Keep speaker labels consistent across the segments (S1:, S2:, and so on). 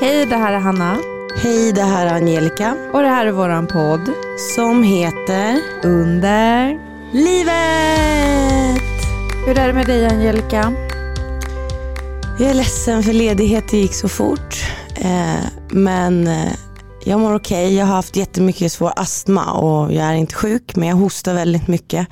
S1: Hej, det här är Hanna.
S2: Hej, det här är Angelica
S1: Och det här är våran podd.
S2: som heter
S1: Under.
S2: Livet.
S1: Hur är det med dig Angelica?
S2: Jag är ledsen för ledigheten gick så fort. Eh, men eh, jag mår okej. Jag har haft jättemycket svår astma och jag är inte sjuk men jag hostar väldigt mycket.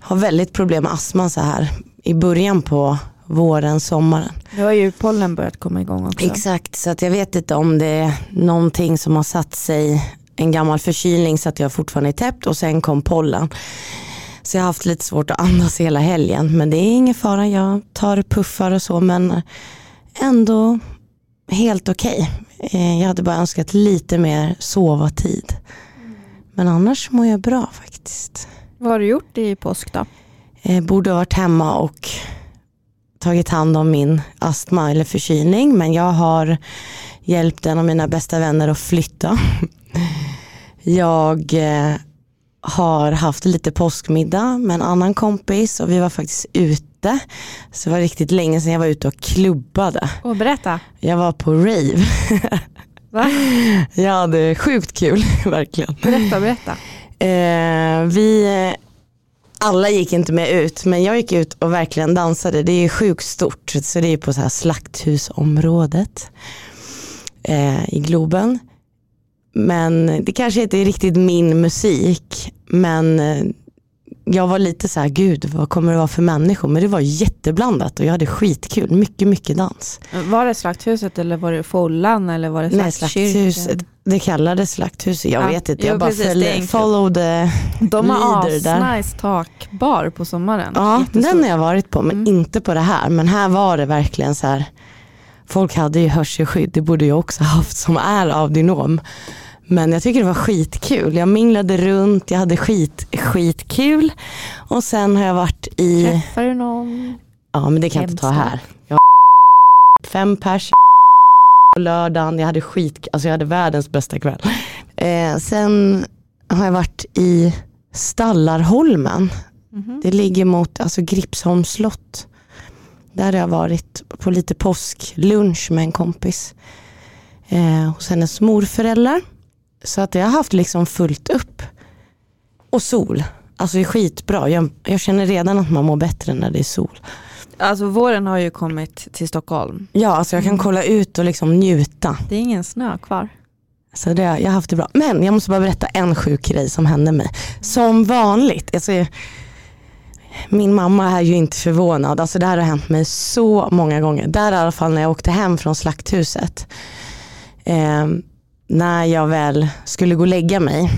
S2: Har väldigt problem med astma så här i början på våren, sommaren.
S1: Nu har ju pollen börjat komma igång också.
S2: Exakt, så att jag vet inte om det är någonting som har satt sig, en gammal förkylning så att jag fortfarande är täppt och sen kom pollen. Så jag har haft lite svårt att andas hela helgen men det är ingen fara, jag tar puffar och så men ändå helt okej. Eh, Jag hade bara önskat lite mer sovatid. Men annars mår jag bra faktiskt.
S1: Vad har du gjort i påsk då?
S2: Eh, borde ha varit hemma och tagit hand om min astma eller förkylning men jag har hjälpt en av mina bästa vänner att flytta. Jag eh, har haft lite påskmiddag med en annan kompis och vi var faktiskt ute. Så det var riktigt länge sedan jag var ute och klubbade.
S1: Och berätta.
S2: Jag var på rave.
S1: Va?
S2: Jag hade sjukt kul, verkligen.
S1: Berätta, berätta.
S2: Eh, vi alla gick inte med ut men jag gick ut och verkligen dansade. Det är sjukt stort så det är på så här slakthusområdet eh, i Globen. Men det kanske inte är riktigt min musik men eh, jag var lite så här, gud vad kommer det vara för människor? Men det var jätteblandat och jag hade skitkul, mycket mycket dans.
S1: Var det Slakthuset eller var det Follan eller var det
S2: Nej,
S1: Slaktkyrkan?
S2: slakthuset, det kallades slakthuset, jag
S1: Ja,
S2: vet inte,
S1: jo,
S2: jag bara
S1: precis,
S2: follow the
S1: De har asnice takbar på sommaren.
S2: Ja,
S1: Jättestor.
S2: den har jag varit på men
S1: Mm.
S2: inte på det här. Men här var det verkligen så här. Folk hade ju hörselskydd, det borde jag också haft som är audionom. Men jag tycker det var skitkul. Jag minglade runt, jag hade skit, skitkul. Och sen har jag varit i,
S1: Träffar du någon?
S2: ja men det kan jag inte ta här. Jag var fem pers på lördagen, jag hade skit, alltså jag hade världens bästa kväll. Eh, sen har jag varit i Stallarholmen.
S1: Mhm.
S2: Det ligger mot alltså Gripsholms slott. Där har jag varit på lite påsklunch med en kompis. Eh, hos hennes morföräldrar. Så att jag har haft liksom fullt upp. Och sol. Alltså det är skitbra. Jag, jag känner redan att man mår bättre när det är sol.
S1: Alltså våren har ju kommit till Stockholm.
S2: Ja, alltså jag kan
S1: Mm.
S2: kolla ut och liksom njuta.
S1: Det är ingen snö kvar.
S2: Så det, jag har haft det bra. Men jag måste bara berätta en sjuk grej som hände mig. Som vanligt. Alltså, min mamma är ju inte förvånad. Alltså, det här har hänt mig så många gånger. Där i alla fall när jag åkte hem från slakthuset. Eh, när jag väl skulle gå och lägga mig.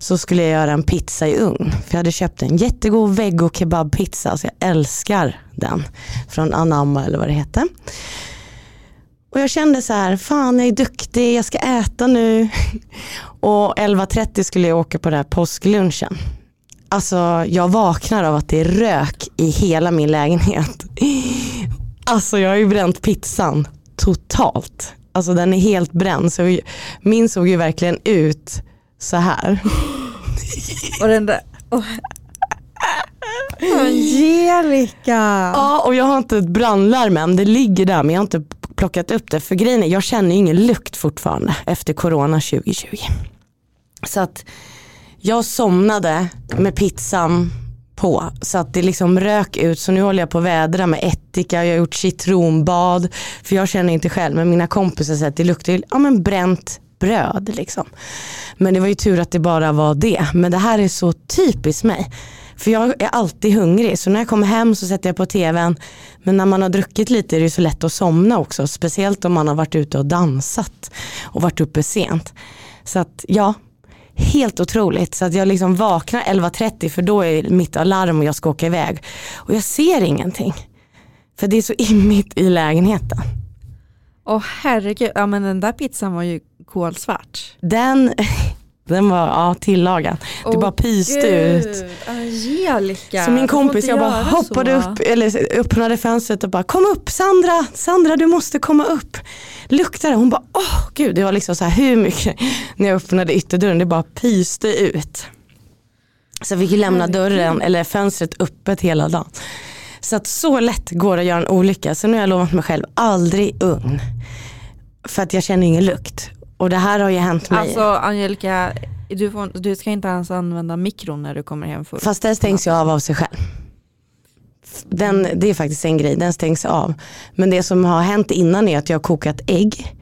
S2: Så skulle jag göra en pizza i ugn. För jag hade köpt en jättegod vego kebabpizza. Så jag älskar den. Från Anamma eller vad det heter. Och jag kände så här, fan jag är duktig, jag ska äta nu. Och 11.30 skulle jag åka på den här påsklunchen. Alltså jag vaknar av att det är rök i hela min lägenhet. Alltså jag har ju bränt pizzan totalt. Alltså den är helt bränd. Så min såg ju verkligen ut så här.
S1: Och den där... Oh. Angelica!
S2: Ja och jag har inte ett brandlarm än, det ligger där men jag har inte plockat upp det. För grejen är, jag känner ingen lukt fortfarande efter corona 2020. Så att jag somnade med pizzan på så att det liksom rök ut så nu håller jag på att vädra med ättika, jag har gjort citronbad för jag känner inte själv men mina kompisar säger att det luktar ja men bränt bröd liksom. Men det var ju tur att det bara var det. Men det här är så typiskt mig. För jag är alltid hungrig så när jag kommer hem så sätter jag på tvn. Men när man har druckit lite är det ju så lätt att somna också. Speciellt om man har varit ute och dansat och varit uppe sent. Så att ja, helt otroligt. Så att jag liksom vaknar 11.30 för då är mitt alarm och jag ska åka iväg. Och jag ser ingenting. För det är så immigt i lägenheten.
S1: Åh herregud, ja men den där pizzan var ju kolsvart.
S2: Den, den var ja, tillagad. Det bara pyste ut.
S1: Angelica.
S2: Så min kompis jag bara hoppade
S1: så.
S2: upp, eller öppnade fönstret och bara kom upp Sandra, Sandra du måste komma upp. Luktar det? Hon bara åh gud det var liksom så här hur mycket när jag öppnade ytterdörren det bara pyste ut. Så jag fick ju lämna dörren eller fönstret öppet hela dagen. Så att så lätt går det att göra en olycka. Så nu har jag lovat mig själv aldrig ugn. För att jag känner ingen lukt. Och det här har ju hänt mig.
S1: Alltså Angelica, du, får, du ska inte ens använda mikron när du kommer hem full.
S2: Fast den stängs ju av av sig själv. Den, det är faktiskt en grej, den stängs av. Men det som har hänt innan är att jag har kokat ägg.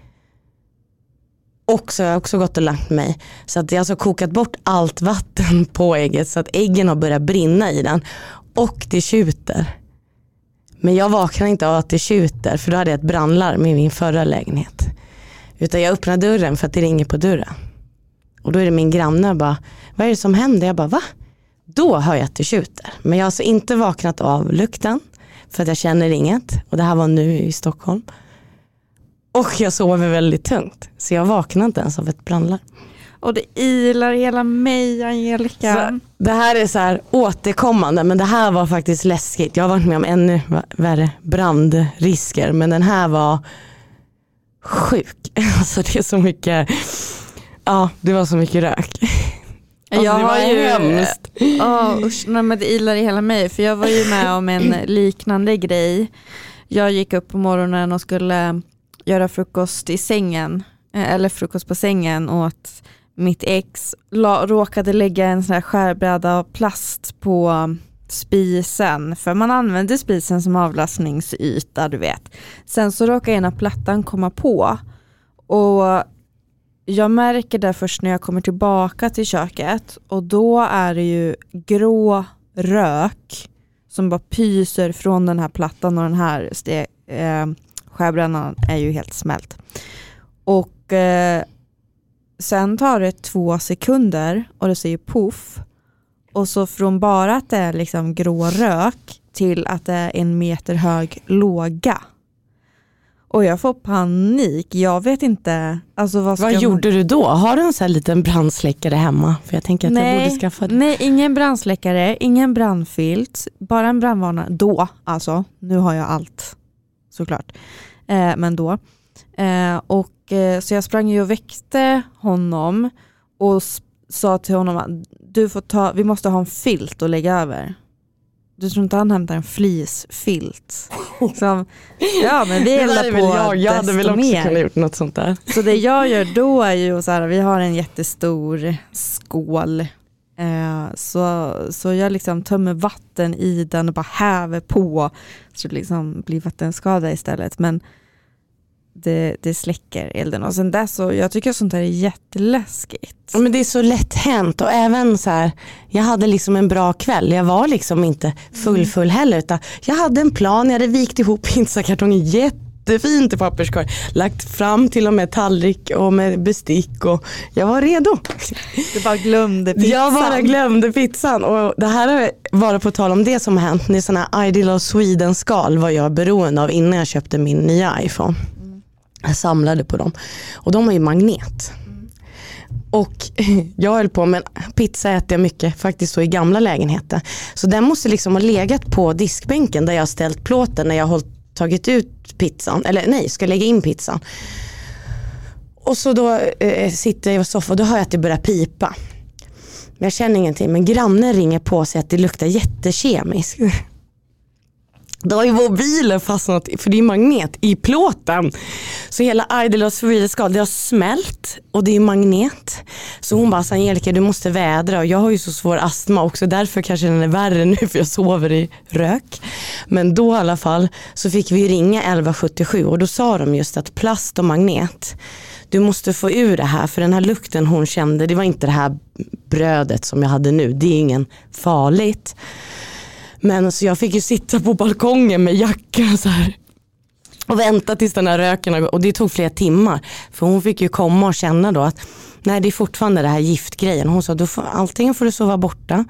S2: Och så har jag också gått och lagt mig. Så att jag har alltså kokat bort allt vatten på ägget så att äggen har börjat brinna i den. Och det tjuter. Men jag vaknar inte av att det tjuter för då hade jag ett brandlarm i min förra lägenhet. Utan jag öppnar dörren för att det ringer på dörren. Och då är det min granne och bara, vad är det som händer? Jag bara, va? Då hör jag att det tjuter. Men jag har alltså inte vaknat av lukten för att jag känner inget. Och det här var nu i Stockholm. Och jag sover väldigt tungt. Så jag vaknar inte ens av ett brandlarm.
S1: Och det ilar hela mig Angelica.
S2: Så det här är så här återkommande men det här var faktiskt läskigt. Jag har varit med om ännu värre brandrisker men den här var sjuk. Alltså det är så mycket, ja det var så mycket rök.
S1: Alltså, jag det var ju hemskt. Oh, usch, nej, men det ilar i hela mig för jag var ju med om en liknande grej. Jag gick upp på morgonen och skulle göra frukost i sängen, eh, eller frukost på sängen åt mitt ex. La, råkade lägga en sån här skärbräda av plast på spisen, för man använder spisen som avlastningsyta, du vet. Sen så råkar ena plattan komma på och jag märker det först när jag kommer tillbaka till köket och då är det ju grå rök som bara pyser från den här plattan och den här eh, skärbrädan är ju helt smält. Och eh, sen tar det två sekunder och det säger poff och så från bara att det är liksom grå rök till att det är en meter hög låga. Och jag får panik. Jag vet inte. Alltså vad
S2: vad gjorde du då? Har du en sån här liten brandsläckare hemma? För jag tänker att nej, jag borde skaffa det.
S1: Nej, ingen brandsläckare, ingen brandfilt, bara en brandvarnare. Då alltså. Nu har jag allt såklart. Eh, men då. Eh, och, eh, så jag sprang ju och väckte honom och sa till honom att du får ta, vi måste ha en filt att lägga över. Du tror inte han hämtar en fleecefilt? Som, ja men vi eldar på
S2: jag. Jag hade väl också mer. kunnat gjort något sånt där.
S1: Så det jag gör då är ju så här, vi har en jättestor skål. Eh, så, så jag liksom tömmer vatten i den och bara häver på. Så det liksom blir vattenskada istället. Men det, det släcker elden. Och sen dess så, jag tycker sånt här är jätteläskigt.
S2: Men det är så lätt hänt och även så här, jag hade liksom en bra kväll. Jag var liksom inte full mm. full heller utan jag hade en plan, jag hade vikt ihop pizzakartongen jättefint i papperskorg. Lagt fram till och med tallrik och med bestick och jag var redo.
S1: Du bara glömde pizzan.
S2: Jag bara glömde pizzan och det här har varit på tal om det som har hänt. Ni sådana här Ideal of Sweden skal var jag beroende av innan jag köpte min nya iPhone. Jag samlade på dem. Och de har ju magnet. Och jag höll på med pizza äter jag mycket faktiskt så i gamla lägenheter. Så den måste liksom ha legat på diskbänken där jag har ställt plåten när jag har tagit ut pizzan. Eller nej, ska lägga in pizzan. Och så då eh, sitter jag i soffan och då hör jag att det börjar pipa. Men jag känner ingenting men grannen ringer på och säger att det luktar jättekemiskt. Då har ju mobilen fastnat, för det är magnet, i plåten. Så hela Idle of Sweden det har smält och det är magnet. Så hon bara, Angelica du måste vädra och jag har ju så svår astma också därför kanske den är värre nu för jag sover i rök. Men då i alla fall så fick vi ringa 1177 och då sa de just att plast och magnet du måste få ur det här för den här lukten hon kände det var inte det här brödet som jag hade nu. Det är ingen farligt. Men alltså jag fick ju sitta på balkongen med jacka så här och vänta tills den här röken och det tog flera timmar. För hon fick ju komma och känna då att nej det är fortfarande det här giftgrejen. Hon sa får, antingen får du sova borta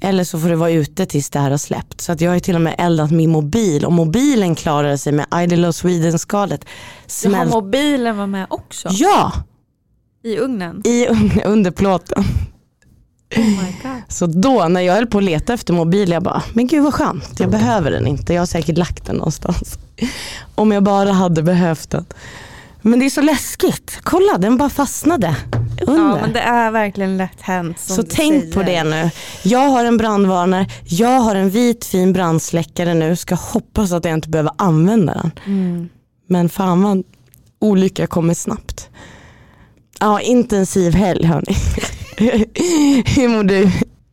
S2: eller så får du vara ute tills det här har släppt. Så att jag har ju till och med eldat min mobil och mobilen klarade sig med Idol Sweden-skalet.
S1: Smält... Jaha, mobilen var med också?
S2: Ja!
S1: I ugnen?
S2: I under plåten. Oh så då när jag höll på att leta efter mobil, jag bara, men gud vad skönt, jag behöver den inte. Jag har säkert lagt den någonstans. Om jag bara hade behövt den. Men det är så läskigt. Kolla, den bara fastnade under.
S1: Ja, men det är verkligen lätt hänt.
S2: Så tänk säger. på det nu. Jag har en brandvarnare, jag har en vit fin brandsläckare nu. Ska hoppas att jag inte behöver använda den. Mm. Men fan vad olycka kommer snabbt. Ja, intensiv helg hörni. Hur mår du?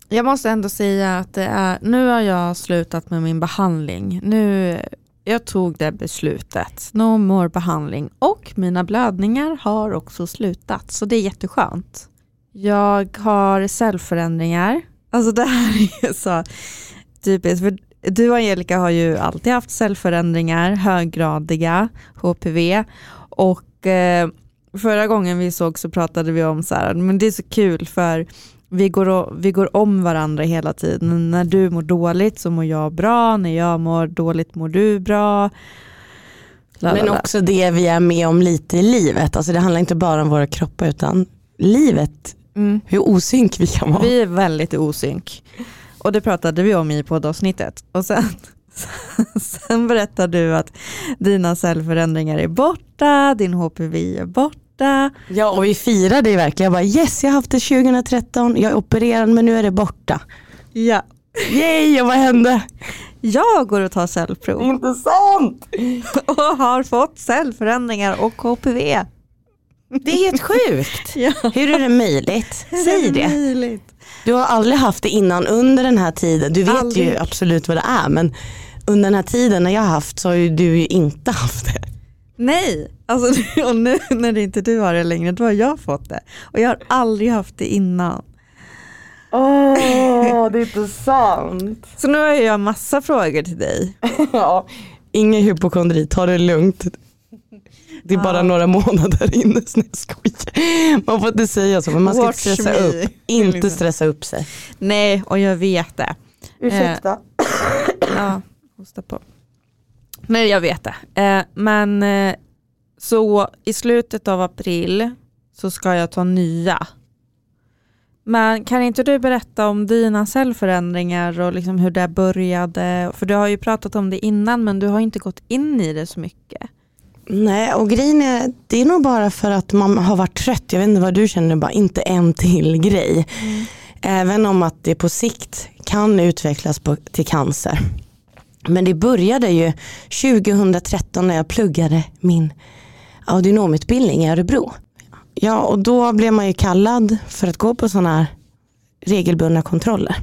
S1: Jag måste ändå säga att det är, nu har jag slutat med min behandling. Nu, jag tog det beslutet. No more behandling. Och mina blödningar har också slutat. Så det är jätteskönt. Jag har cellförändringar. Alltså det här är så typiskt. För du och Angelica har ju alltid haft cellförändringar, höggradiga HPV. Och eh, förra gången vi såg så pratade vi om så här, men det är så kul för vi går, vi går om varandra hela tiden. När du mår dåligt så mår jag bra, när jag mår dåligt mår du bra.
S2: Lalala. Men också det vi är med om lite i livet. Alltså det handlar inte bara om våra kroppar utan livet, mm. hur osynk vi kan vara.
S1: Vi är väldigt osynk. Och det pratade vi om i poddavsnittet. Och sen, sen berättar du att dina cellförändringar är borta, din HPV är borta.
S2: Ja och vi firade ju verkligen. Jag bara yes jag har haft det 2013, jag är opererad men nu är det borta.
S1: Ja.
S2: Yay och vad hände?
S1: Jag går och tar cellprov.
S2: Inte sant!
S1: Och har fått cellförändringar och HPV.
S2: Det är helt sjukt.
S1: ja.
S2: Hur är det möjligt? Säg
S1: det. Möjligt?
S2: Du har aldrig haft det innan under den här tiden. Du vet aldrig. ju absolut vad det är men under den här tiden när jag har haft så har ju du ju inte haft det.
S1: Nej, alltså, och nu när det inte du har det längre då har jag fått det. Och jag har aldrig haft det innan.
S2: Åh, oh, det är inte sant.
S1: Så nu har jag massa frågor till dig.
S2: ja, ingen hypokondri, ta det lugnt. Det är bara ja. några månader inne. Nej. Man får inte säga så men man ska Watch inte stressa me. upp. Inte liksom. stressa upp sig.
S1: Nej och jag vet det.
S2: Ursäkta.
S1: Eh, ja, hosta på. Nej jag vet det. Eh, men eh, så i slutet av april så ska jag ta nya. Men kan inte du berätta om dina cellförändringar och liksom hur det började? För du har ju pratat om det innan men du har inte gått in i det så mycket.
S2: Nej, och grejen är, det är nog bara för att man har varit trött. Jag vet inte vad du känner, bara inte en till grej. Mm. Även om att det på sikt kan utvecklas på, till cancer. Men det började ju 2013 när jag pluggade min audionomutbildning i Örebro. Ja, och då blev man ju kallad för att gå på sådana här regelbundna kontroller.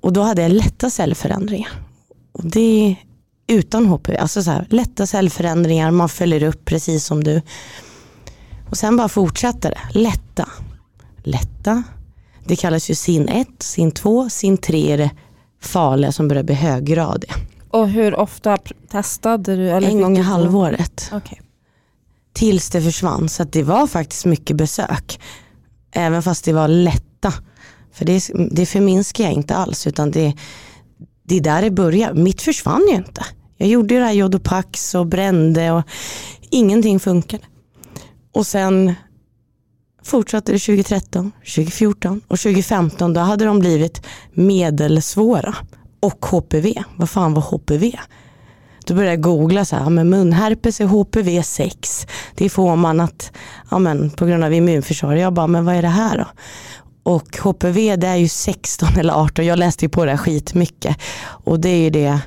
S2: Och då hade jag lätta cellförändringar. Och det utan HPV. Alltså så här, lätta cellförändringar, man följer upp precis som du. Och sen bara fortsätter det. Lätta, lätta. Det kallas ju SIN 1, SIN 2, SIN 3 är det farliga som börjar bli höggradiga.
S1: Och hur ofta testade du? Eller
S2: en gång i halvåret.
S1: Okay.
S2: Tills det försvann. Så det var faktiskt mycket besök. Även fast det var lätta. För det, det förminskar jag inte alls utan det, det är där det börjar. Mitt försvann ju inte. Jag gjorde ju det här Jodopax och brände och ingenting funkade. Och sen fortsatte det 2013, 2014 och 2015 då hade de blivit medelsvåra. Och HPV, vad fan var HPV? Då började jag googla så här, men munherpes är HPV 6. Det får man att, ja men på grund av immunförsvar. Jag bara, men vad är det här då? Och HPV det är ju 16 eller 18, jag läste ju på det här skitmycket. Och det är ju det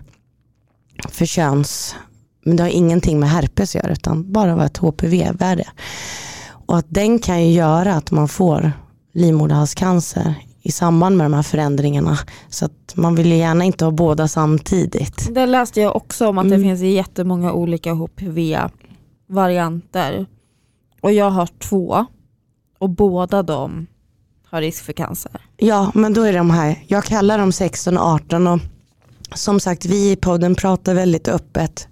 S2: för köns, men det har ingenting med herpes att göra utan bara vad ett HPV-värde. Och att den kan ju göra att man får livmoderhalscancer i samband med de här förändringarna. Så att man vill ju gärna inte ha båda samtidigt.
S1: Det läste jag också om att mm. det finns jättemånga olika HPV-varianter. Och jag har två och båda de har risk för cancer.
S2: Ja men då är de här, jag kallar dem 16 och 18 och som sagt, vi i podden pratar väldigt öppet.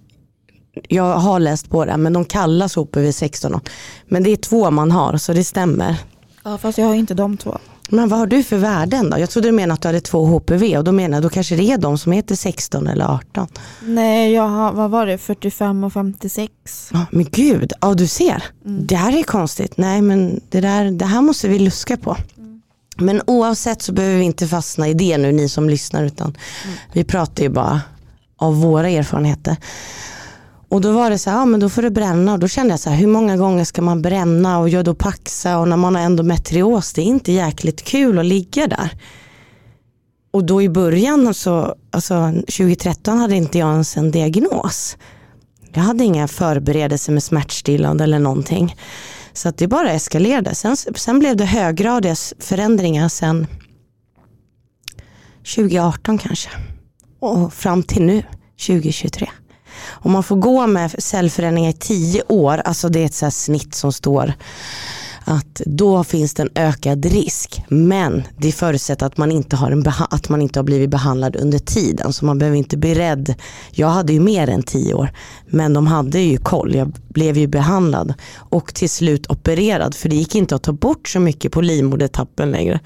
S2: Jag har läst på det, men de kallas HPV 16. Men det är två man har, så det stämmer.
S1: Ja, fast jag har inte de två.
S2: Men vad har du för värden då? Jag trodde du menade att du hade två HPV och då menar jag då kanske det är de som heter 16 eller 18.
S1: Nej, jag har, vad var det, 45 och 56.
S2: Ja, men gud, ja du ser. Mm. Det här är konstigt. Nej men det, där, det här måste vi luska på. Men oavsett så behöver vi inte fastna i det nu ni som lyssnar utan mm. vi pratar ju bara av våra erfarenheter. Och då var det så här, ja men då får du bränna och då kände jag så här, hur många gånger ska man bränna och göra då paxa och när man har endometrios, det är inte jäkligt kul att ligga där. Och då i början, så, alltså 2013 hade inte jag ens en diagnos. jag hade inga förberedelser med smärtstillande eller någonting. Så att det bara eskalerade. Sen, sen blev det höggradiga förändringar sen 2018 kanske. Och fram till nu, 2023. Om man får gå med cellförändringar i tio år, alltså det är ett så snitt som står att då finns det en ökad risk. Men det förutsätter att man inte har, en att man inte har blivit behandlad under tiden. Så man behöver inte bli rädd. Jag hade ju mer än tio år. Men de hade ju koll. Jag blev ju behandlad och till slut opererad. För det gick inte att ta bort så mycket på livmodertappen längre.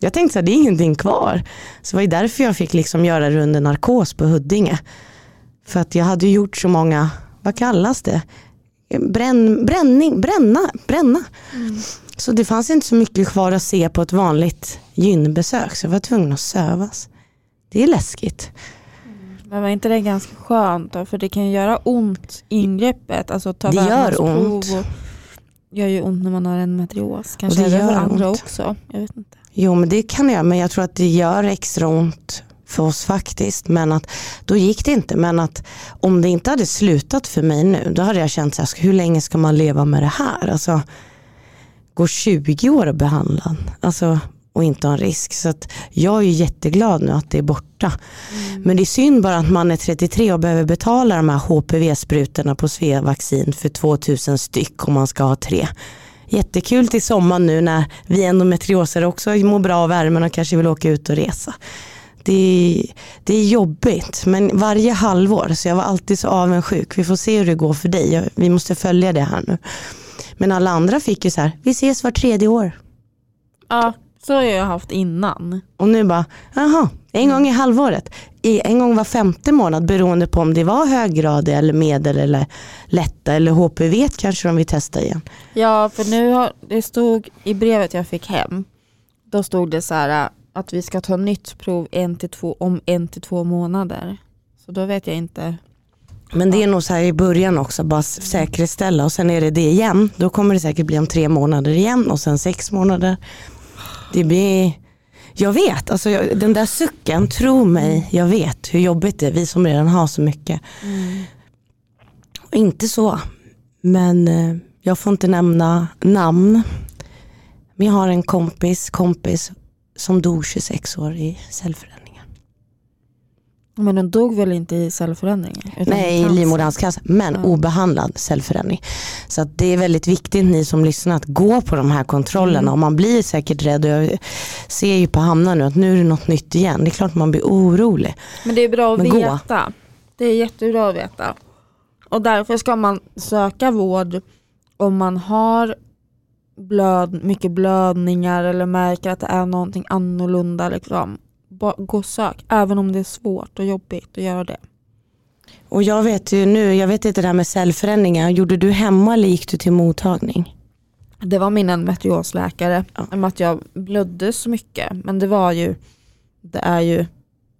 S2: Jag tänkte att det är ingenting kvar. Så det var därför jag fick liksom göra det under narkos på Huddinge. För att jag hade gjort så många, vad kallas det? Bränn, bränning, bränna, bränna. Mm. Så det fanns inte så mycket kvar att se på ett vanligt gynbesök så jag var tvungen att sövas. Det är läskigt.
S1: Men var inte det ganska skönt då? För det kan ju göra ont ingreppet. Alltså ta
S2: det gör ont.
S1: Och gör ju ont när man har en metrios. Kanske det är det för andra ont. också. Jag vet inte.
S2: Jo men det kan jag men jag tror att det gör extra ont för oss faktiskt. Men att då gick det inte. Men att om det inte hade slutat för mig nu, då hade jag känt så här, hur länge ska man leva med det här? Alltså, går 20 år behandlad alltså, och inte ha en risk. Så att jag är jätteglad nu att det är borta. Mm. Men det är synd bara att man är 33 och behöver betala de här HPV-sprutorna på Svea-vaccin för 2000 styck om man ska ha tre. Jättekul till sommaren nu när vi endometrioser också mår bra av värmen och kanske vill åka ut och resa det, det är jobbigt men varje halvår så jag var alltid så avundsjuk. Vi får se hur det går för dig. Vi måste följa det här nu. Men alla andra fick ju så här, vi ses var tredje år.
S1: Ja, så har jag haft innan.
S2: Och nu bara, jaha, en gång i halvåret. I, en gång var femte månad beroende på om det var höggradig eller medel eller lätta eller HPV kanske de vill testa igen.
S1: Ja, för nu har, det stod i brevet jag fick hem, då stod det så här att vi ska ta nytt prov en till två, om en till två månader. Så då vet jag inte.
S2: Men det är nog så här i början också, bara säkerställa och sen är det det igen. Då kommer det säkert bli om tre månader igen och sen sex månader. Det blir, jag vet, alltså jag, den där sucken, tro mig, jag vet hur jobbigt det är, vi som redan har så mycket. Mm. Inte så, men eh, jag får inte nämna namn. Men jag har en kompis, kompis som dog 26 år i cellförändringar.
S1: Men den dog väl inte i cellförändringar?
S2: Nej, i livmoderhalscancer, men ja. obehandlad cellförändring. Så det är väldigt viktigt ni som lyssnar att gå på de här kontrollerna mm. och man blir säkert rädd. Och jag ser ju på Hamna nu att nu är det något nytt igen. Det är klart man blir orolig.
S1: Men det är bra att men veta. Gå. Det är jättebra att veta. Och därför ska man söka vård om man har blöd, mycket blödningar eller märker att det är någonting annorlunda. Liksom, gå och sök, även om det är svårt och jobbigt att göra det.
S2: Och jag vet ju nu, jag vet inte det där med cellförändringar, gjorde du hemma eller gick du till mottagning?
S1: Det var min endometriosläkare, ja. att jag blödde så mycket. Men det var ju, det är ju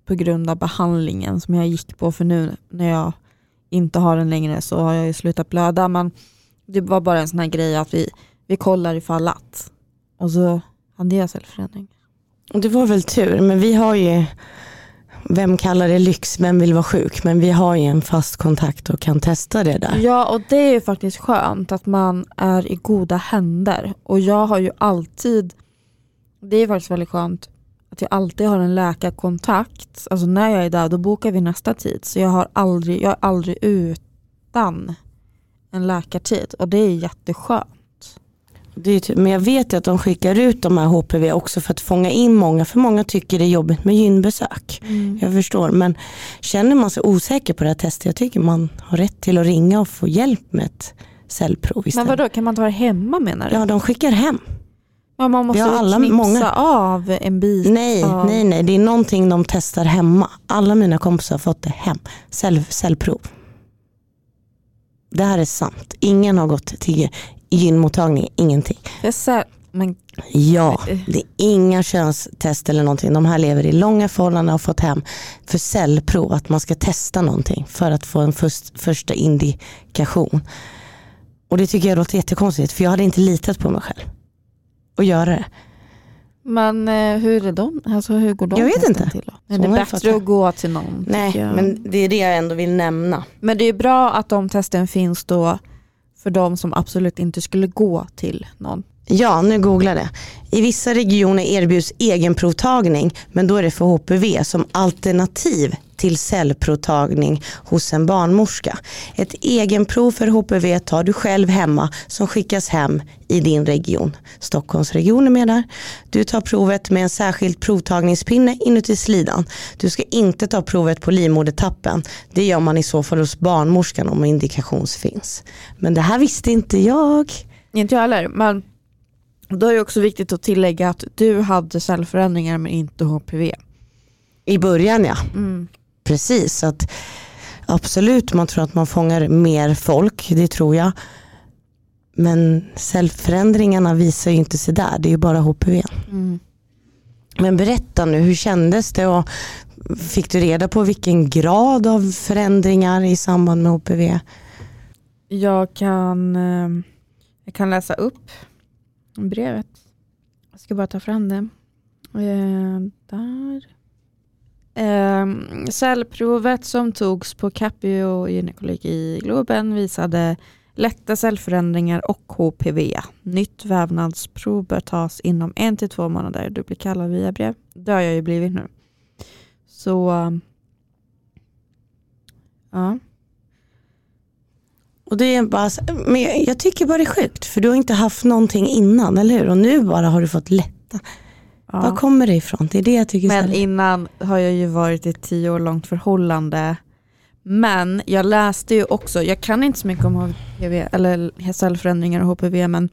S1: på grund av behandlingen som jag gick på, för nu när jag inte har den längre så har jag ju slutat blöda. Men det var bara en sån här grej att vi vi kollar ifall att. Och så hade jag cellförändring.
S2: Det var väl tur, men vi har ju, vem kallar det lyx, vem vill vara sjuk? Men vi har ju en fast kontakt och kan testa det där.
S1: Ja, och det är faktiskt skönt att man är i goda händer. Och jag har ju alltid, det är faktiskt väldigt skönt, att jag alltid har en läkarkontakt. Alltså när jag är där, då bokar vi nästa tid. Så jag, har aldrig, jag är aldrig utan en läkartid. Och det är jätteskönt.
S2: Typ, men jag vet ju att de skickar ut de här HPV också för att fånga in många. För många tycker det är jobbigt med gynbesök. Mm. Jag förstår. Men känner man sig osäker på det här testet, jag tycker man har rätt till att ringa och få hjälp med ett cellprov istället.
S1: Men vadå, kan man ta det hemma menar du?
S2: Ja, de skickar hem.
S1: Ja, man måste ja, alla, knipsa många... av en bit?
S2: Nej,
S1: av...
S2: nej, nej, det är någonting de testar hemma. Alla mina kompisar har fått det hem. Cell, cellprov. Det här är sant. Ingen har gått till gynmottagning, ingenting.
S1: Ser, men...
S2: Ja, det är inga könstest eller någonting. De här lever i långa förhållanden och har fått hem för cellprov att man ska testa någonting för att få en först, första indikation. Och det tycker jag låter jättekonstigt för jag hade inte litat på mig själv att göra det.
S1: Men eh, hur är de? Alltså, hur går de
S2: Jag vet inte.
S1: Till då? Är det bättre att gå till någon?
S2: Nej, men det är det jag ändå vill nämna.
S1: men det är bra att de testen finns då för de som absolut inte skulle gå till någon.
S2: Ja, nu googlar det. I vissa regioner erbjuds egenprovtagning, men då är det för HPV som alternativ till cellprovtagning hos en barnmorska. Ett egenprov för HPV tar du själv hemma som skickas hem i din region. Stockholmsregionen med där. Du tar provet med en särskild provtagningspinne inuti slidan. Du ska inte ta provet på livmodertappen. Det gör man i så fall hos barnmorskan om indikation finns. Men det här visste inte jag.
S1: Inte jag heller, men då är det också viktigt att tillägga att du hade cellförändringar men inte HPV.
S2: I början ja.
S1: Mm.
S2: Precis, så att absolut man tror att man fångar mer folk, det tror jag. Men cellförändringarna visar ju inte sig där, det är ju bara HPV.
S1: Mm.
S2: Men berätta nu, hur kändes det och fick du reda på vilken grad av förändringar i samband med HPV?
S1: Jag, kan, eh, jag kan läsa upp brevet. Jag ska bara ta fram det. Eh, där. Eh, cellprovet som togs på Capio gynekologi i Globen visade lätta cellförändringar och HPV. Nytt vävnadsprov bör tas inom en till två månader. Du blir kallad via brev. Det har jag ju blivit nu. Så ja.
S2: Och det är bara, men jag tycker bara det är sjukt för du har inte haft någonting innan, eller hur? Och nu bara har du fått lätta
S1: ja.
S2: Var kommer det ifrån? Det är det jag tycker
S1: Men
S2: här-
S1: innan har jag ju varit i ett tio år långt förhållande. Men jag läste ju också, jag kan inte så mycket om HPV, eller cellförändringar och HPV, men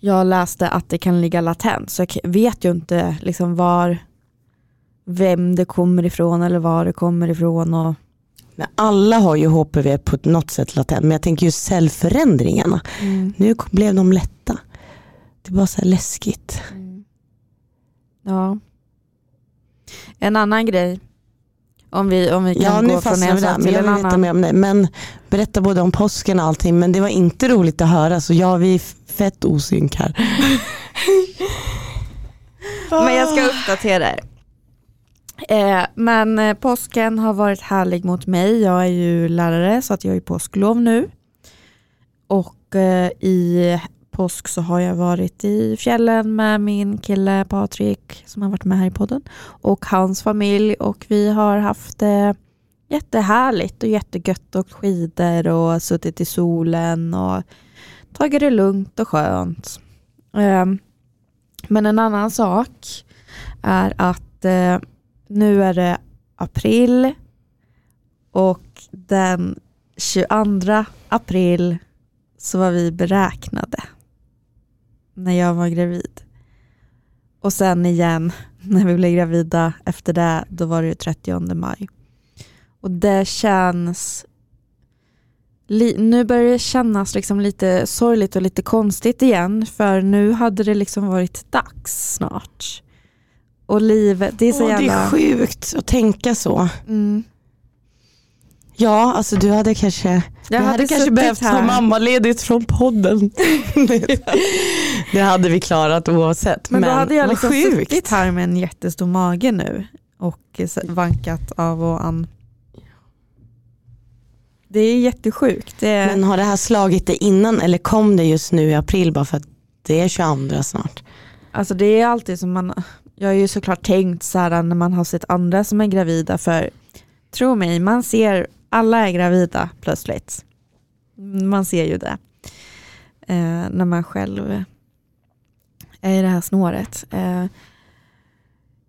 S1: jag läste att det kan ligga latent. Så jag vet ju inte liksom var, vem det kommer ifrån eller var det kommer ifrån. Och,
S2: Men alla har ju HPV på något sätt latent, men jag tänker ju cellförändringarna. Nu kom- blev de lätta. Det är bara så här läskigt.
S1: Ja. En annan grej, om vi, om vi kan
S2: Ja
S1: gå från en sak till
S2: jag
S1: en
S2: vill veta
S1: annan.
S2: mer om det. Men berätta både om påsken och allting, men det var inte roligt att höra så ja vi är fett osynk här.
S1: Men jag ska uppdatera er. Eh, men eh, påsken har varit härlig mot mig. Jag är ju lärare så att jag är påsklov nu. Och eh, i påsk så har jag varit i fjällen med min kille Patrik som har varit med här i podden och hans familj och vi har haft det jättehärligt och jättegött och skidor och suttit i solen och tagit det lugnt och skönt. Ehm, men en annan sak är att eh, nu är det april och den 22 april så var vi beräknade när jag var gravid. Och sen igen när vi blev gravida efter det, då var det ju 30 maj. Och det känns nu börjar det kännas liksom lite sorgligt och lite konstigt igen för nu hade det liksom varit dags snart. Och livet, det är så
S2: Åh, det
S1: jävla...
S2: är sjukt att tänka så.
S1: Mm.
S2: Ja, alltså du hade kanske,
S1: Jag
S2: du hade, kanske
S1: suttit
S2: behövt
S1: här.
S2: ta mammaledigt från podden. det hade vi klarat oavsett.
S1: Men, då hade jag liksom
S2: sjukt.
S1: suttit här med en jättestor mage nu och vankat av och an. Det är jättesjukt. Det.
S2: Men har det här slagit dig innan eller kom det just nu i april bara för att det är 22 snart?
S1: Alltså det är alltid som man, jag har ju såklart tänkt så här när man har sett andra som är gravida för tro mig, man ser, alla är gravida plötsligt. Man ser ju det. Eh, när man själv är i det här snåret. Eh,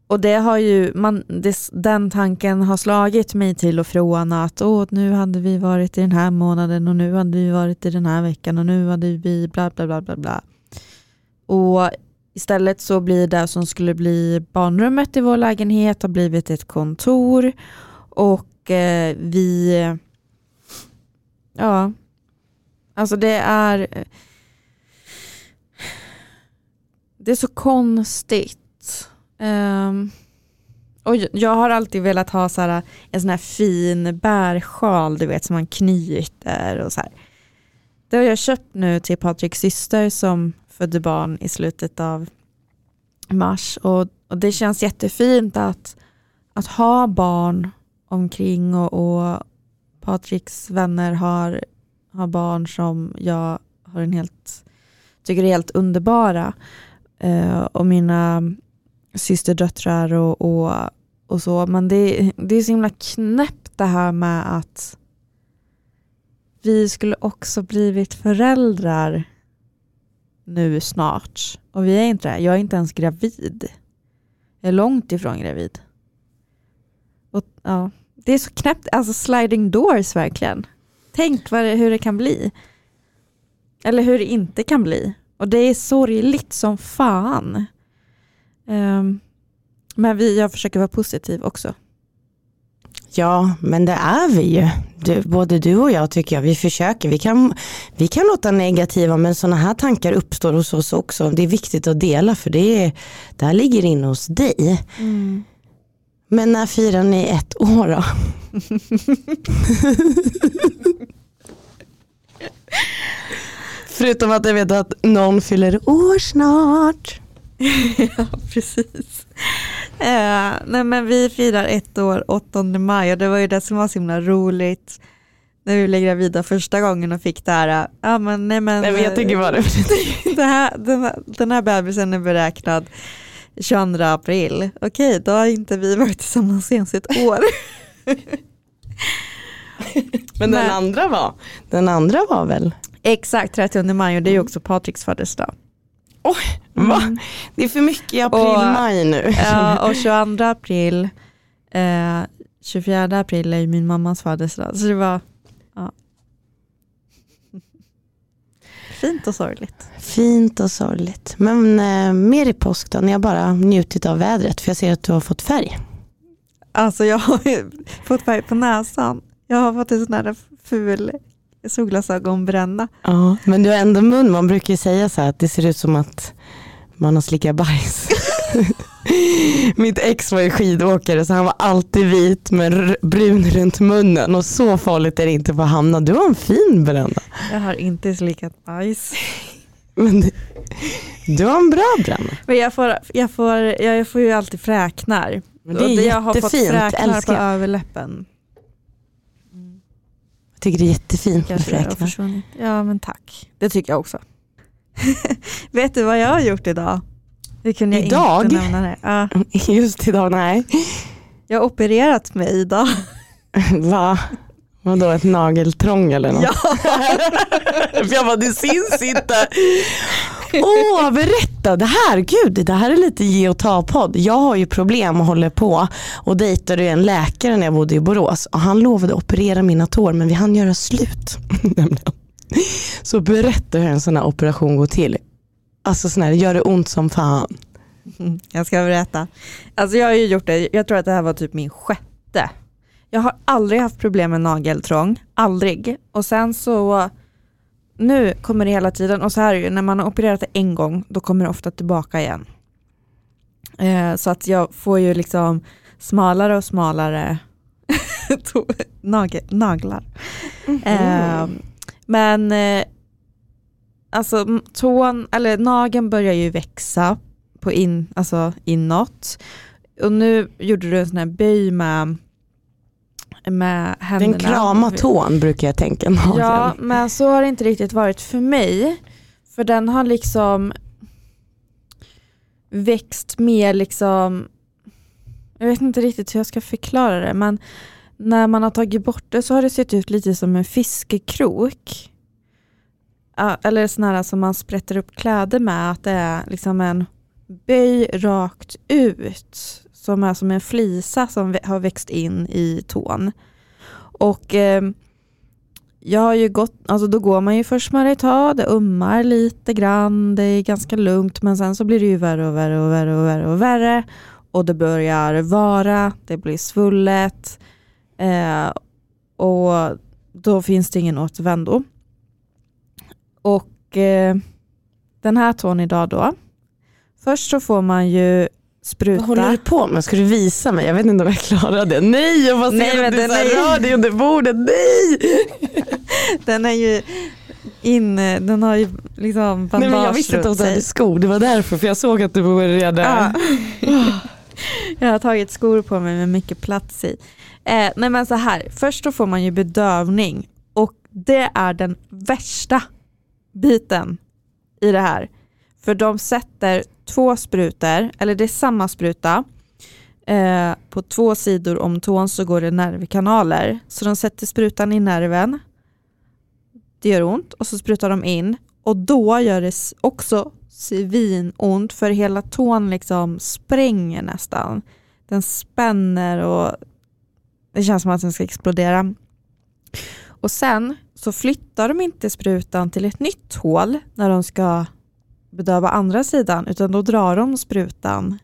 S1: och det har ju, man, det, den tanken har slagit mig till och från att åh, nu hade vi varit i den här månaden och nu hade vi varit i den här veckan och nu hade vi bla bla bla bla bla. Och Istället så blir det som skulle bli barnrummet i vår lägenhet har blivit ett kontor och eh, vi, ja, alltså det är, eh, det är så konstigt. Um, och jag- jag har alltid velat ha så här, en sån här fin bärsjal, du vet som man knyter och så här. Det har jag köpt nu till Patriks syster som födde barn i slutet av mars och, och det känns jättefint att, att ha barn omkring och, och Patriks vänner har, har barn som jag har en helt, tycker är helt underbara. Eh, och mina systerdöttrar och, och, och så. Men det, det är så himla knäppt det här med att vi skulle också blivit föräldrar nu snart. Och vi är inte det. Jag är inte ens gravid. Jag är långt ifrån gravid. Och, ja, det är så knäppt, alltså sliding doors verkligen. Tänk vad det, hur det kan bli. Eller hur det inte kan bli. Och det är sorgligt som fan. Um, men vi, jag försöker vara positiv också.
S2: Ja, men det är vi ju. Du, både du och jag tycker jag, vi försöker. Vi kan, vi kan låta negativa men sådana här tankar uppstår hos oss också. Det är viktigt att dela för det, det här ligger inne hos dig. Mm. Men när firar ni ett år då? Förutom att jag vet att någon fyller år snart.
S1: ja, precis. Eh, nej, men vi firar ett år 8 maj och det var ju det som var så himla roligt när vi blev gravida första gången och fick det här, ja men nej men.
S2: Nej, men jag tycker bara det.
S1: det här, den, här, den här bebisen är beräknad 22 april. Okej, då har inte vi varit tillsammans ens ett år.
S2: men den andra var? Den andra var väl?
S1: Exakt, 30 maj och det är ju också Patriks födelsedag.
S2: Oj, va? Mm. Det är för mycket i april-maj nu.
S1: Ja, och 22 april, eh, 24 april är ju min mammas födelsedag. Så det var fint och sorgligt.
S2: Fint och sorgligt. Men eh, mer i påsk då? Ni har bara njutit av vädret för jag ser att du har fått färg.
S1: Alltså jag har fått färg på näsan. Jag har fått en sån här ful solglasögonbränna.
S2: Ja, men du har ändå mun. Man brukar ju säga så här att det ser ut som att man har slickat bajs. Mitt ex var ju skidåkare så han var alltid vit med brun runt munnen och så farligt är det inte för hamna. Du har en fin bränna.
S1: Jag har inte slickat bajs.
S2: Men det, du har en bra bränna.
S1: Men jag får, jag får, jag får ju alltid fräknar.
S2: Men det är jättefint, jag har fått fräknar
S1: på överläppen
S2: tycker det är jättefint med fräknar.
S1: Ja men tack, det tycker jag också. Vet du vad jag har gjort idag? Det kunde jag
S2: idag?
S1: inte nämna det. Ja.
S2: Just idag, nej.
S1: Jag har opererat mig idag.
S2: Va? Vadå ett nageltrång eller något?
S1: Ja.
S2: Jag bara, det syns inte. Åh, oh, berätta. Det här, gud, det här är lite ge och ta-podd. Jag har ju problem och håller på och dejtade en läkare när jag bodde i Borås och han lovade operera mina tår men vi hann göra slut. Så berätta hur en sån här operation går till. Alltså sån här, gör det ont som fan?
S1: Jag ska berätta. Alltså jag har ju gjort det, jag tror att det här var typ min sjätte jag har aldrig haft problem med nageltrång, aldrig. Och sen så, nu kommer det hela tiden, och så här är det när man har opererat det en gång, då kommer det ofta tillbaka igen. Eh, så att jag får ju liksom smalare och smalare naglar. Mm eh, men eh, alltså tån, eller nageln börjar ju växa på in, alltså inåt. Och nu gjorde du en sån här böj med med händerna.
S2: Den krama tån brukar jag tänka. Nageln.
S1: Ja, men så har det inte riktigt varit för mig. För den har liksom växt mer liksom, jag vet inte riktigt hur jag ska förklara det, men när man har tagit bort det så har det sett ut lite som en fiskekrok. Eller sådana här som man sprätter upp kläder med, att det är liksom en böj rakt ut som är som en flisa som har växt in i tån. Och eh, jag har ju gått, alltså då går man ju först med det tag, det ummar lite grann, det är ganska lugnt men sen så blir det ju värre och värre och värre och värre och värre och det börjar vara, det blir svullet eh, och då finns det ingen återvändo. Och eh, den här tån idag då, först så får man ju spruta.
S2: Vad håller du på med? Ska du visa mig? Jag vet inte om jag klarar det. Nej, jag bara ser att du rör dig under bordet. Nej!
S1: Den är ju in, den har ju liksom bandage
S2: Nej, men jag visste inte att du hade skor, det var därför för jag såg att du började.
S1: Ja. jag har tagit skor på mig med mycket plats i. Eh, nej men så här, först då får man ju bedövning och det är den värsta biten i det här. För de sätter två sprutor, eller det är samma spruta, eh, på två sidor om tån så går det nervkanaler. Så de sätter sprutan i nerven, det gör ont och så sprutar de in och då gör det också svinont för hela tån liksom spränger nästan. Den spänner och det känns som att den ska explodera. Och sen så flyttar de inte sprutan till ett nytt hål när de ska bedöva andra sidan utan då drar de sprutan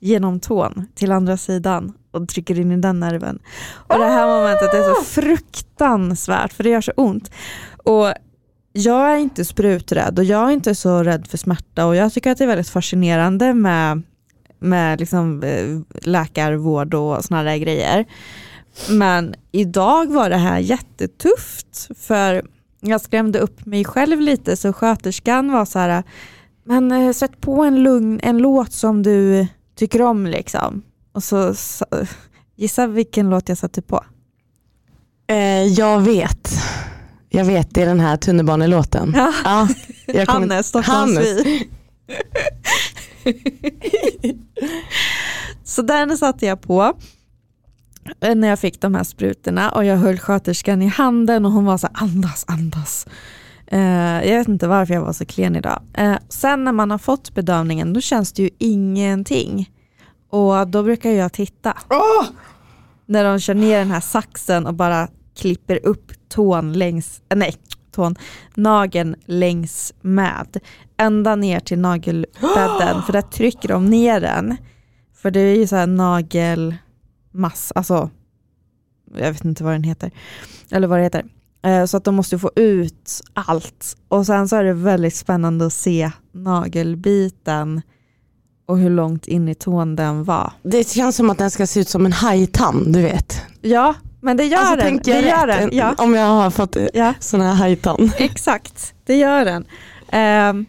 S1: genom tån till andra sidan och trycker in i den nerven. Och det här momentet är så fruktansvärt för det gör så ont. Och jag är inte spruträdd och jag är inte så rädd för smärta och jag tycker att det är väldigt fascinerande med, med liksom, eh, läkarvård och sådana där grejer. Men idag var det här jättetufft för jag skrämde upp mig själv lite så sköterskan var så här, men eh, sätt på en lugn, en låt som du tycker om liksom. Och så sa- gissa vilken låt jag satte på.
S2: Eh, jag vet. Jag vet, det är den här tunnelbanelåten.
S1: Ja.
S2: Ja, jag kommer-
S1: Hannes, Stockholmsvi. Så den satte jag på när jag fick de här sprutorna och jag höll sköterskan i handen och hon var så här, andas, andas. Eh, jag vet inte varför jag var så klen idag. Eh, sen när man har fått bedövningen då känns det ju ingenting. Och då brukar jag titta. När de kör ner den här saxen och bara klipper upp tån längs, eh, nej, tån, nageln längs med. Ända ner till nagelbädden för där trycker de ner den. För det är ju så här nagelmass, alltså jag vet inte vad den heter. Eller vad det heter. Eh, Så att de måste få ut allt. Och sen så är det väldigt spännande att se nagelbiten och hur långt in i tån den var.
S2: Det känns som att den ska se ut som en hajtand, du vet.
S1: Ja, men det gör
S2: Alltså,
S1: den.
S2: tänker
S1: Det
S2: jag
S1: gör den. Ja,
S2: Om jag har fått
S1: ja,
S2: sån här hajtand.
S1: exakt. Det gör den. Ehm,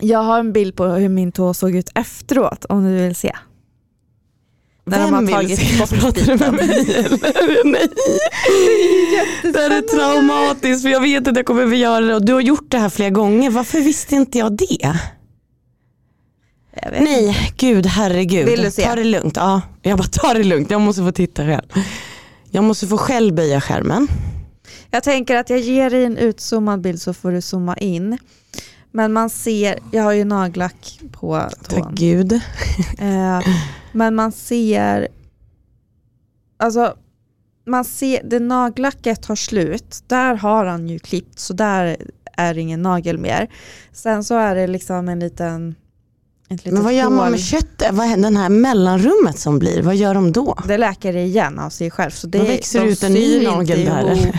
S1: jag har en bild på hur min tå såg ut efteråt om du vill se. När de har
S2: Vem
S1: tagit bort
S2: Pratar med mig eller? Nej. Det här är traumatiskt för jag vet att jag kommer att göra det och du har gjort det här flera gånger. Varför visste inte jag det?
S1: Jag.
S2: Nej, gud herregud.
S1: Vill du se?
S2: Ta det lugnt. Ja, jag bara ta det lugnt. Jag måste få titta själv. Jag måste få själv böja skärmen.
S1: Jag tänker att jag ger dig en utzoomad bild så får du zooma in. Men man ser, jag har ju nagellack på
S2: Tack
S1: tån.
S2: gud.
S1: Eh, men man ser, alltså man ser, det nagellacket tar slut, där har han ju klippt så där är det ingen nagel mer. Sen så är det liksom en liten,
S2: Men vad gör man med köttet? Vad händer den här mellanrummet som blir? Vad gör de då?
S1: Det läker igen av sig själv. Så det,
S2: Då växer det
S1: de
S2: ut en ny nagel där,
S1: ihop.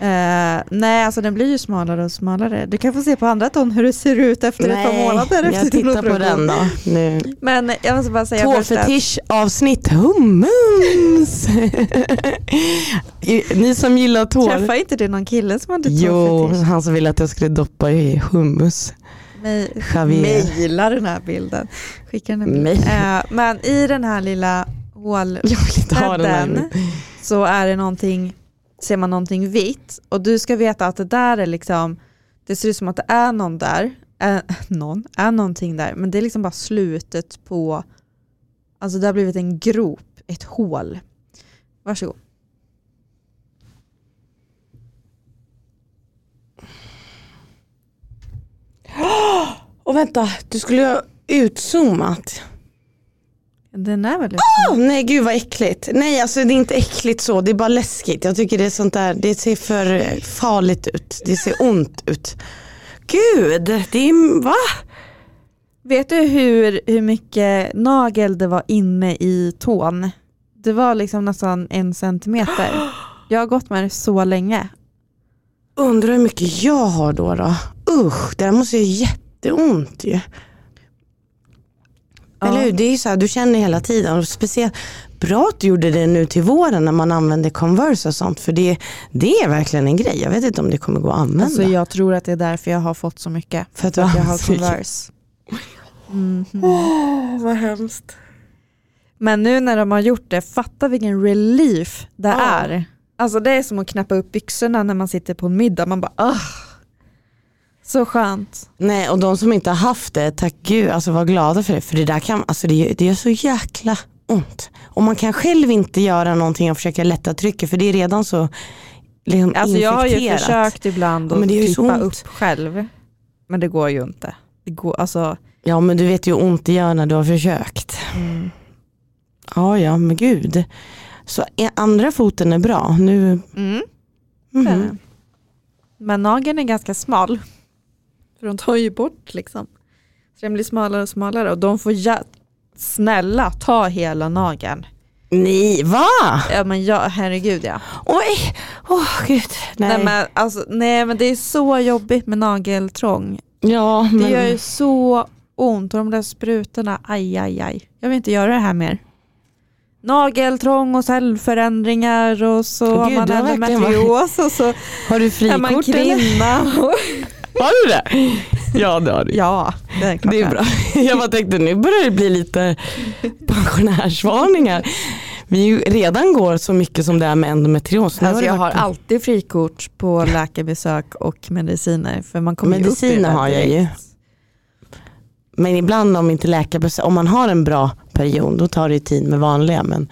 S1: Eh, nej, alltså den blir ju smalare och smalare. Du kan få se på andra ton hur det ser ut efter ett par månader. Efter
S2: jag tittar på den då. Nu.
S1: Men jag måste bara säga
S2: Tåfetisch avsnitt hummus. Ni som gillar tår.
S1: träffar inte du någon kille som hade
S2: Jo,
S1: tåfetisch?
S2: han som ville att jag skulle doppa i hummus.
S1: Mejla den här bilden. Skicka den här bilden. Eh, men i den här lilla hålbädden så är det någonting, ser man någonting vitt och du ska veta att det där är liksom, det ser ut som att det är någon där, är, eh, någon, är någonting där, men det är liksom bara slutet på, alltså det har blivit en grop, ett hål. Varsågod.
S2: Och vänta, du skulle ha utzoomat.
S1: Den är väl
S2: Åh, nej gud vad äckligt. Nej alltså det är inte äckligt så, det är bara läskigt. Jag tycker det är sånt där, det ser för farligt ut. Det ser ont ut. Gud, det är, va?
S1: Vet du hur, hur mycket nagel det var inne i tån? Det var liksom nästan en centimeter. Jag har gått med det så länge.
S2: Undrar hur mycket jag har då då. Usch, det här måste göra jätteont ju. Eller hur? Det är ju så här, du känner hela tiden. Och speciellt bra att du gjorde det nu till våren när man använder Converse och sånt. För det, det är verkligen en grej. Jag vet inte om det kommer gå att använda.
S1: Alltså jag tror att det är därför jag har fått så mycket.
S2: För att
S1: För att jag har. Converse. Mhm.
S2: Åh, vad hemskt.
S1: Men nu när de har gjort det, fatta vilken relief det
S2: Ja.
S1: är. Alltså det är som att knäppa upp byxorna när man sitter på en middag. Man bara ah. Så skönt.
S2: Nej och de som inte har haft det, tack gud, alltså var glada för det. För det där kan, alltså det, det gör så jäkla ont. Och man kan själv inte göra någonting och försöka lätta trycket för det är redan så liksom
S1: Alltså jag har ju
S2: infekterat.
S1: försökt ibland
S2: Ja,
S1: att
S2: så
S1: klippa upp själv. Men det går ju inte. Det går, alltså,
S2: Ja men du vet ju hur ont det gör när du har försökt.
S1: mm.
S2: Ja ja men gud. Så e- andra foten är bra. Nu,
S1: Mm. det. Men nageln är ganska smal. För de tar ju bort liksom. Så den blir smalare och smalare och de får ja, snälla ta hela nageln.
S2: Nej, va?
S1: Ja men ja, herregud ja.
S2: Oj, åh gud. Nej.
S1: Nej. men, alltså, nej men det är så jobbigt med nageltrång.
S2: ja,
S1: Det
S2: men,
S1: gör ju så ont och de där sprutorna, aj aj aj. Jag vill inte göra det här mer. Nageltrång och cellförändringar och så har
S2: gud,
S1: man
S2: har verkligen
S1: endometrios och så
S2: har du
S1: är man
S2: frikort
S1: kvinna.
S2: Har du det? Ja det har du.
S1: ja, det är klart.
S2: Det är bra. Jag bara tänkte nu börjar det bli lite pensionärsvarningar. Vi redan går så mycket som det är med endometrios.
S1: Alltså jag har alltid frikort på läkarbesök och mediciner. För man kommer
S2: Mediciner har jag ju. Men ibland om inte läkarbesök, om man har en bra period då tar det ju tid med vanliga. Men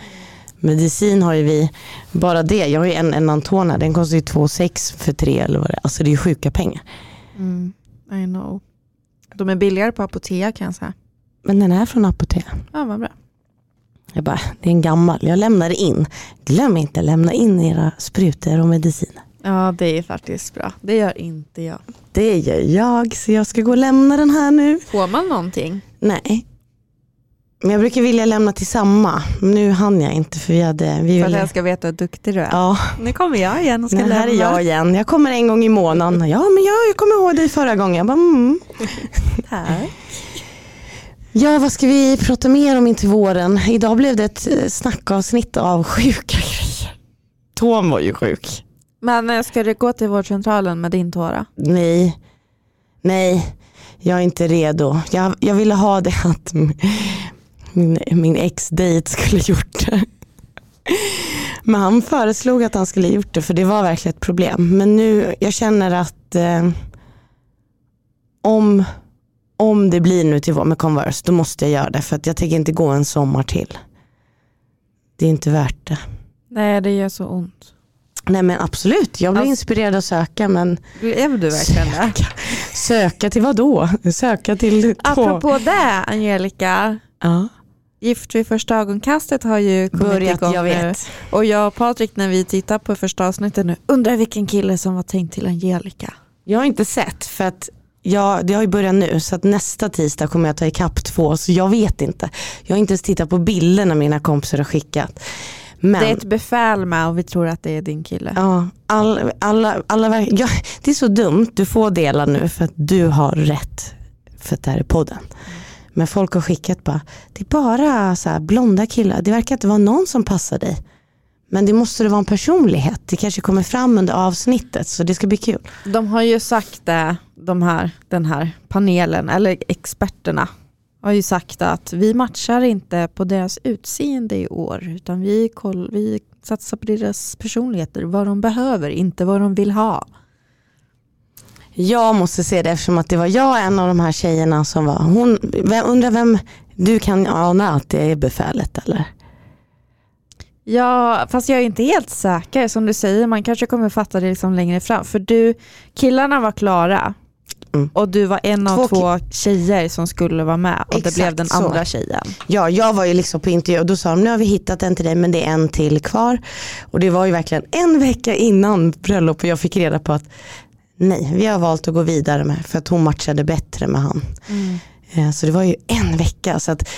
S2: medicin har ju vi, bara det, jag har ju en, en Antona, den kostar ju 2,6 för tre eller vad det är. Alltså det är ju sjuka pengar.
S1: Mm, I know. De är billigare på apotek kan jag säga.
S2: Men den är från apotek.
S1: Ja, vad bra.
S2: Jag bara, det är en gammal, jag lämnar in. Glöm inte lämna in era sprutor och mediciner.
S1: Ja, det är faktiskt bra. Det gör inte jag.
S2: Det gör jag, så jag ska gå och lämna den här nu.
S1: Får man någonting?
S2: Nej. Men jag brukar vilja lämna till samma. Nu hann jag inte för vi hade... Vi
S1: För att jag ska veta hur duktig du är.
S2: ja,
S1: Nu kommer jag igen och ska
S2: men här är
S1: lämna.
S2: jag igen. Jag kommer en gång i månaden. Ja, men jag, jag kommer ihåg dig förra gången. Jag bara, mm. Ja, vad ska vi prata mer om in till våren? Idag blev det ett eh, snackavsnitt av sjuka grejer. Tom var ju sjuk.
S1: Men eh, ska du gå till vårdcentralen med din tåra?
S2: Nej, nej, jag är inte redo. Jag, jag ville ha det att min, min ex-date skulle gjort det. Men han föreslog att han skulle gjort det för det var verkligen ett problem. Men nu, jag känner att eh, om, om det blir nu till vår med Converse då måste jag göra det för att jag tänker inte gå en sommar till. Det är inte värt det.
S1: Nej, det gör så ont.
S2: Nej men absolut, jag blir
S1: Alltså-
S2: inspirerad att söka men
S1: Är du verkligen det?
S2: Söka, söka till vad då? Söka till två.
S1: Apropå det, Angelica.
S2: Ja.
S1: Gift vid första ögonkastet har ju kommit
S2: Börjat,
S1: igång
S2: jag
S1: nu.
S2: vet.
S1: Och jag och Patrik när vi tittar på första avsnittet nu, undrar vilken kille som var tänkt till Angelica.
S2: Jag har inte sett för att jag, det har ju börjat nu så att nästa tisdag kommer jag ta ikapp två så jag vet inte. Jag har inte ens tittat på bilderna mina kompisar har skickat. Men
S1: Det är ett befäl med och vi tror att det är din kille.
S2: ja, all, alla, alla, ja, det är så dumt, du får dela nu för att du har rätt för att det här är podden. Men folk har skickat bara, det är bara så här blonda killar, det verkar inte vara någon som passar dig. Men det måste det vara en personlighet, det kanske kommer fram under avsnittet så det ska bli kul.
S1: De har ju sagt det, de här, den här panelen, eller experterna, har ju sagt att vi matchar inte på deras utseende i år, utan vi, koll, vi satsar på deras personligheter, vad de behöver, inte vad de vill ha.
S2: Jag måste se det eftersom att det var jag en av de här tjejerna som var, hon, undrar vem, du kan ana att det är befälet eller?
S1: Ja, fast jag är inte helt säker. Som du säger, man kanske kommer fatta det liksom längre fram. För du, killarna var klara
S2: Mm.
S1: och du var en av
S2: Två
S1: två tjejer som skulle vara med och det blev den
S2: så.
S1: andra tjejen.
S2: Ja, jag var ju liksom på intervju och då sa de nu har vi hittat en till dig men det är en till kvar. Och det var ju verkligen en vecka innan bröllopet jag fick reda på att nej, vi har valt att gå vidare med för att hon matchade bättre med han. Eh, Så det var ju en vecka. Så att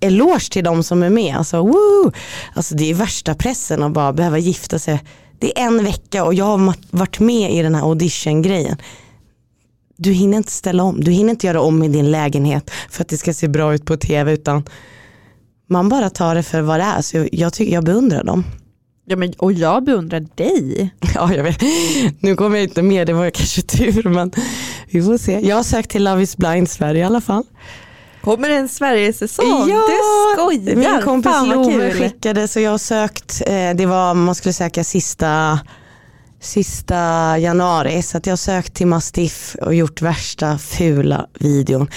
S2: eloge till de som är med. Alltså, woo! alltså det är värsta pressen att bara behöva gifta sig. Det är en vecka och jag har varit med i den här audition-grejen. du hinner inte ställa om, du hinner inte göra om i din lägenhet för att det ska se bra ut på tv utan man bara tar det för vad det är. Så jag, jag, tycker, jag beundrar dem.
S1: Ja, men, och jag beundrar dig.
S2: Ja, jag vet. Nu kommer jag inte med, det var kanske tur men vi får se. Jag har sökt till Love is blind Sverige i alla fall.
S1: Kommer en Sverigesäsong?
S2: Ja,
S1: du skojar.
S2: Min kompis Love skickade så jag har sökt, eh, det var man skulle söka sista, sista januari så att jag har sökt till Mastiff och gjort värsta fula videon.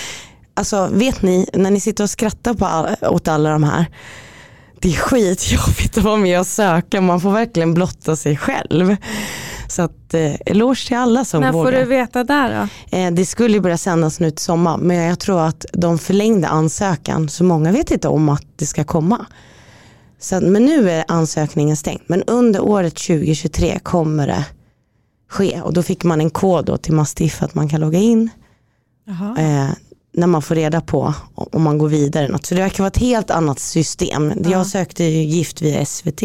S2: Alltså vet ni, när ni sitter och skrattar på all, åt alla de här, det är skitjobbigt att vara med och söka, man får verkligen blotta sig själv. Så att eh, eloge till alla som
S1: När får
S2: vågar.
S1: du veta där då?
S2: Eh, det skulle ju börja sändas nu till sommar men jag tror att de förlängde ansökan så många vet inte om att det ska komma. Så, att- men nu är ansökningen stängd men under året 2023 kommer det ske och då fick man en kod då till Mastiff att man kan logga in eh, när man får reda på om man går vidare. Något. Så det verkar vara ett helt annat system.
S1: Ja.
S2: Jag sökte ju gift via SVT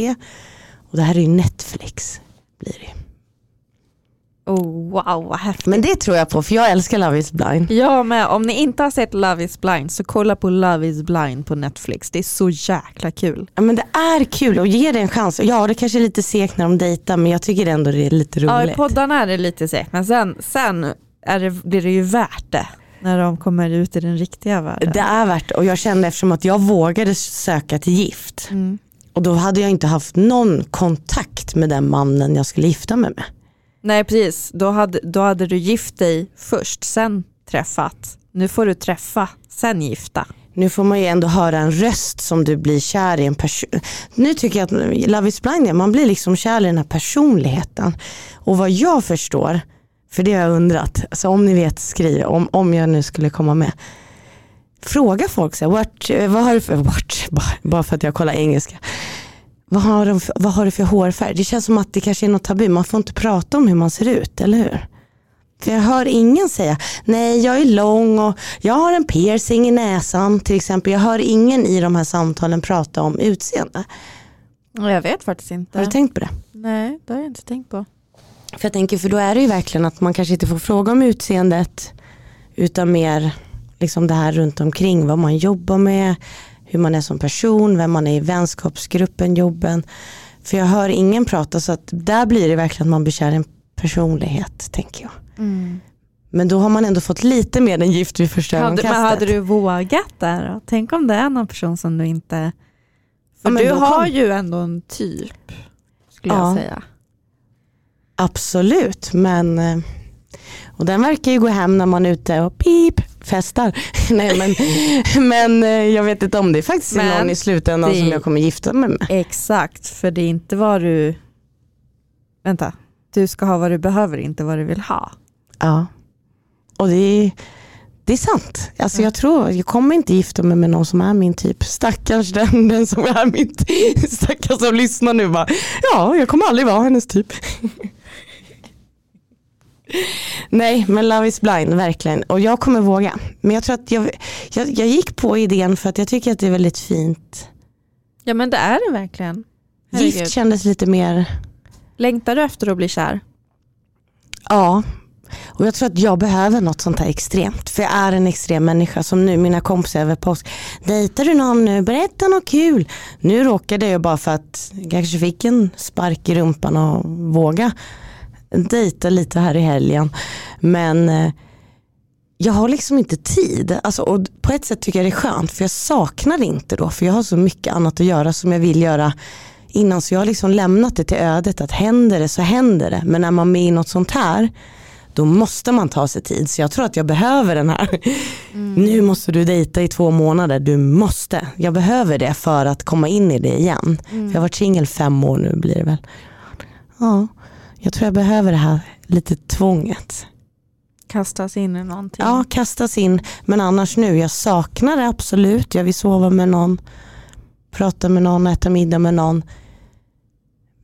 S2: och det här är ju Netflix. Blir det.
S1: Oh, wow vad häftigt.
S2: Men det tror jag på för jag älskar Love is blind.
S1: Jag med, om ni inte har sett Love is blind så kolla på Love is blind på Netflix. Det är så jäkla kul.
S2: Ja, men det är kul och ge det en chans. Ja det kanske är lite segt när de dejtar men jag tycker ändå det är lite
S1: Ja, i
S2: roligt.
S1: poddarna är det lite segt men sen, sen är det, blir det ju värt det när de kommer ut i den riktiga världen.
S2: det är värt och jag kände eftersom att jag vågade söka till gift
S1: Mm.
S2: och då hade jag inte haft någon kontakt med den mannen jag skulle gifta mig med.
S1: Nej precis, då hade, då hade du gift dig först, sen träffat. Nu får du träffa, sen gifta.
S2: Nu får man ju ändå höra en röst som du blir kär i en person. Nu tycker jag att Love is blind, man blir liksom kär i den här personligheten. Och vad jag förstår, för det har jag undrat, alltså om ni vet skriv, om, om jag nu skulle komma med. Fråga folk, så här, what, eh, vad har du för, what, bara, bara för att jag kollar engelska. Vad har, de, för- vad har du för hårfärg? Det känns som att det kanske är något tabu, man får inte prata om hur man ser ut, eller hur? För jag hör ingen säga, nej jag är lång och jag har en piercing i näsan till exempel. Jag hör ingen i de här samtalen prata om utseende.
S1: Jag vet faktiskt inte.
S2: Har du tänkt på det?
S1: Nej, det har jag inte tänkt på.
S2: För jag tänker, för då är det ju verkligen att man kanske inte får fråga om utseendet utan mer liksom det här runt omkring, vad man jobbar med, hur man är som person, vem man är i vänskapsgruppen, jobben. För jag hör ingen prata så att där blir det verkligen att man blir kär i en personlighet tänker jag. Men då har man ändå fått lite mer än gift vid första
S1: Hade,
S2: ögonkastet.
S1: men hade du vågat där då? Tänk om det är någon person som du inte... För
S2: Ja,
S1: du har
S2: kom-
S1: ju ändå en typ, skulle
S2: Ja.
S1: jag säga.
S2: Absolut, men eh, och den verkar ju gå hem när man är ute och pip festar. Nej men, men eh, jag vet inte om det är faktiskt
S1: Men
S2: någon i slutändan
S1: det-
S2: som jag kommer gifta mig med.
S1: Exakt, för det är inte vad du... Vänta, du ska ha vad du behöver, inte vad du vill ha.
S2: Ja. Och det är, det är sant. Alltså jag tror, jag kommer inte gifta mig med någon som är min typ. Stackars den, den som är min typ. Stackars som lyssnar nu bara, ja jag kommer aldrig vara hennes typ. Nej men Love is blind, verkligen. Och jag kommer våga. Men jag tror att jag, jag, jag gick på idén för att jag tycker att det är väldigt fint.
S1: Ja men det är det verkligen.
S2: Gift
S1: Herregud.
S2: kändes lite mer,
S1: Längtar du efter att bli kär?
S2: ja. Och jag tror att jag behöver något sånt här extremt. För jag är en extrem människa som nu, mina kompisar över påsk. Dejtar du någon nu? Berätta något kul. Nu råkade jag bara för att jag kanske fick en spark i rumpan och våga dejta lite här i helgen. Men eh, jag har liksom inte tid. Alltså, och på ett sätt tycker jag det är skönt för jag saknar det inte då. För jag har så mycket annat att göra som jag vill göra innan. Så jag har liksom lämnat det till ödet att händer det så händer det. Men när man är med i något sånt här då måste man ta sig tid. Så jag tror att jag behöver den här. Nu måste du dejta i två månader. Du måste. Jag behöver det för att komma in i det igen. För jag har varit singel fem år nu blir det väl. Ja, jag tror jag behöver det här lite tvånget.
S1: Kastas in i någonting?
S2: Ja, kastas in. Men annars nu, jag saknar det absolut. Jag vill sova med någon, prata med någon, äta middag med någon.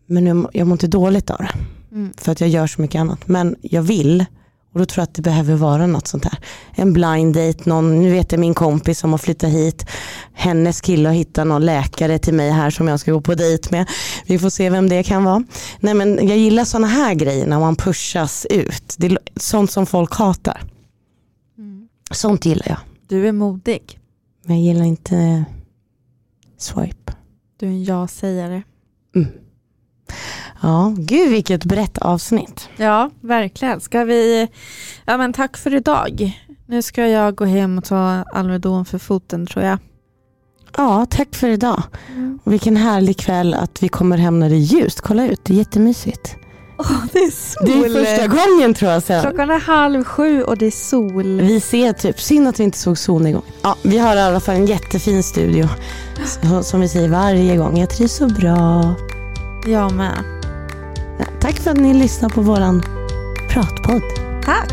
S2: Men nu, jag mår inte dåligt av det.
S1: Mm.
S2: För att jag gör så mycket annat. Men jag vill. Och då tror jag att det behöver vara något sånt här. En blind date, någon, nu vet jag min kompis som har flyttat hit. Hennes kille har hittat någon läkare till mig här som jag ska gå på dejt med. Vi får se vem det kan vara. Nej men jag gillar sådana här grejer när man pushas ut. Det är sånt som folk hatar. Sånt gillar jag.
S1: Du är modig.
S2: Men jag gillar inte swipe.
S1: Du är en ja-sägare.
S2: Mm. Ja, gud vilket brett avsnitt.
S1: Ja, verkligen. Ska vi... Ja, men tack för idag. Nu ska jag gå hem och ta Alvedon för foten tror jag.
S2: Ja, tack för idag.
S1: Mm.
S2: Och vilken härlig kväll att vi kommer hem när det är ljust. Kolla ut, det är jättemysigt.
S1: Oh, det är sol.
S2: Det är första gången tror jag sen.
S1: Klockan är halv sju och det är sol.
S2: Vi ser typ, synd att vi inte såg solnedgång. Ja, vi har i alla fall en jättefin studio. Som vi säger varje gång, jag trivs så bra.
S1: Jag med.
S2: Tack för att ni lyssnar på våran pratpodd.
S1: Tack.